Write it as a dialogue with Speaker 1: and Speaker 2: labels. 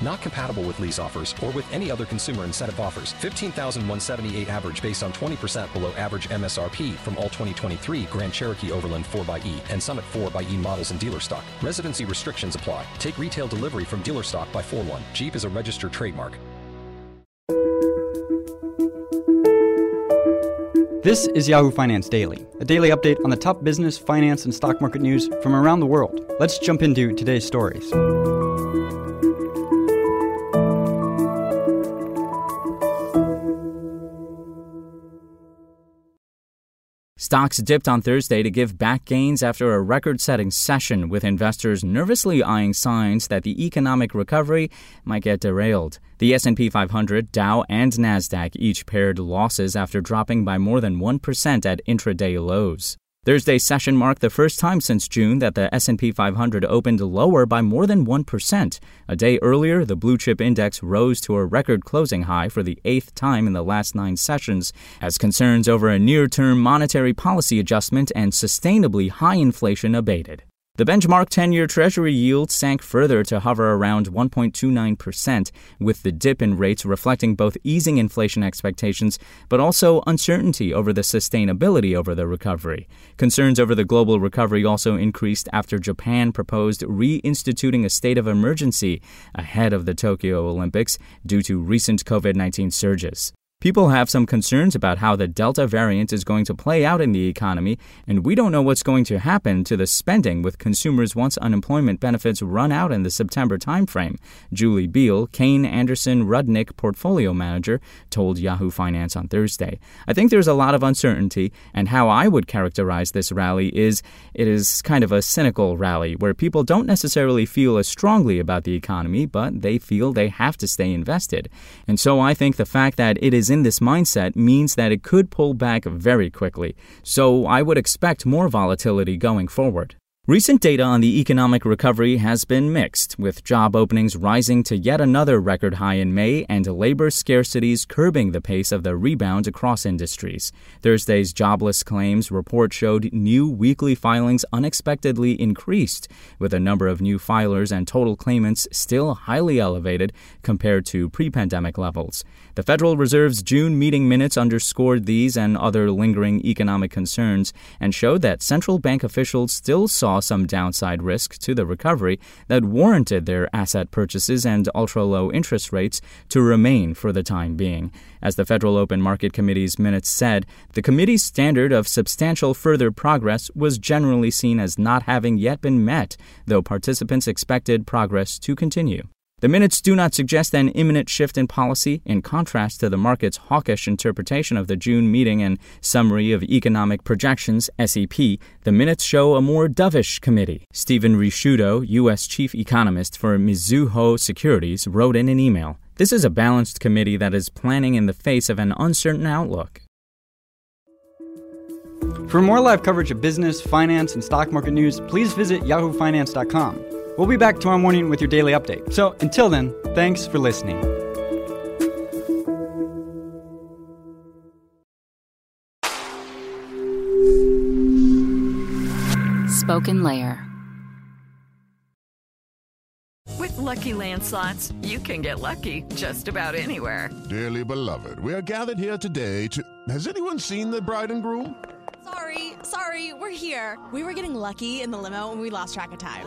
Speaker 1: Not compatible with lease offers or with any other consumer incentive offers. 15,178 average based on 20% below average MSRP from all 2023 Grand Cherokee Overland 4xE and Summit 4xE models in dealer stock. Residency restrictions apply. Take retail delivery from dealer stock by 4 1. Jeep is a registered trademark.
Speaker 2: This is Yahoo Finance Daily, a daily update on the top business, finance, and stock market news from around the world. Let's jump into today's stories.
Speaker 3: Stocks dipped on Thursday to give back gains after a record setting session, with investors nervously eyeing signs that the economic recovery might get derailed. The S&P 500, Dow, and Nasdaq each pared losses after dropping by more than 1% at intraday lows. Thursday's session marked the first time since June that the S&P 500 opened lower by more than 1%. A day earlier, the blue chip index rose to a record closing high for the eighth time in the last 9 sessions as concerns over a near-term monetary policy adjustment and sustainably high inflation abated. The benchmark 10 year Treasury yield sank further to hover around 1.29%, with the dip in rates reflecting both easing inflation expectations but also uncertainty over the sustainability over the recovery. Concerns over the global recovery also increased after Japan proposed reinstituting a state of emergency ahead of the Tokyo Olympics due to recent COVID 19 surges. People have some concerns about how the Delta variant is going to play out in the economy, and we don't know what's going to happen to the spending with consumers once unemployment benefits run out in the September timeframe. Julie Biel, Kayne Anderson Rudnick portfolio manager, told Yahoo Finance on Thursday. I think there's a lot of uncertainty, and how I would characterize this rally is it is kind of a cynical rally where people don't necessarily feel as strongly about the economy, but they feel they have to stay invested. And so I think the fact that it is is in this mindset means that it could pull back very quickly. So I would expect more volatility going forward. Recent data on the economic recovery has been mixed, with job openings rising to yet another record high in May and labor scarcities curbing the pace of the rebound across industries. Thursday's jobless claims report showed new weekly filings unexpectedly increased, with a number of new filers and total claimants still highly elevated compared to pre pandemic levels. The Federal Reserve's June meeting minutes underscored these and other lingering economic concerns and showed that central bank officials still saw saw some downside risk to the recovery that warranted their asset purchases and ultra low interest rates to remain for the time being. As the Federal Open Market Committee's minutes said, the committee's standard of substantial further progress was generally seen as not having yet been met, though participants expected progress to continue. The minutes do not suggest an imminent shift in policy, in contrast to the market's hawkish interpretation of the June meeting and summary of economic projections, SEP. The minutes show a more dovish committee. Steven Ricchiuto, U.S. chief economist for Mizuho Securities, wrote in an email This is a balanced committee that is planning in the face of an uncertain outlook.
Speaker 2: For more live coverage of business, finance, and stock market news, please visit yahoofinance.com. We'll be back tomorrow morning with your daily update. So until then, thanks for listening.
Speaker 4: SpokenLayer.
Speaker 5: With LuckyLand Slots, you can get lucky just about anywhere.
Speaker 6: Dearly beloved, we are gathered here today to. Has anyone seen the bride and groom?
Speaker 7: Sorry, sorry, we're here. We were getting lucky in the limo and we lost track of time.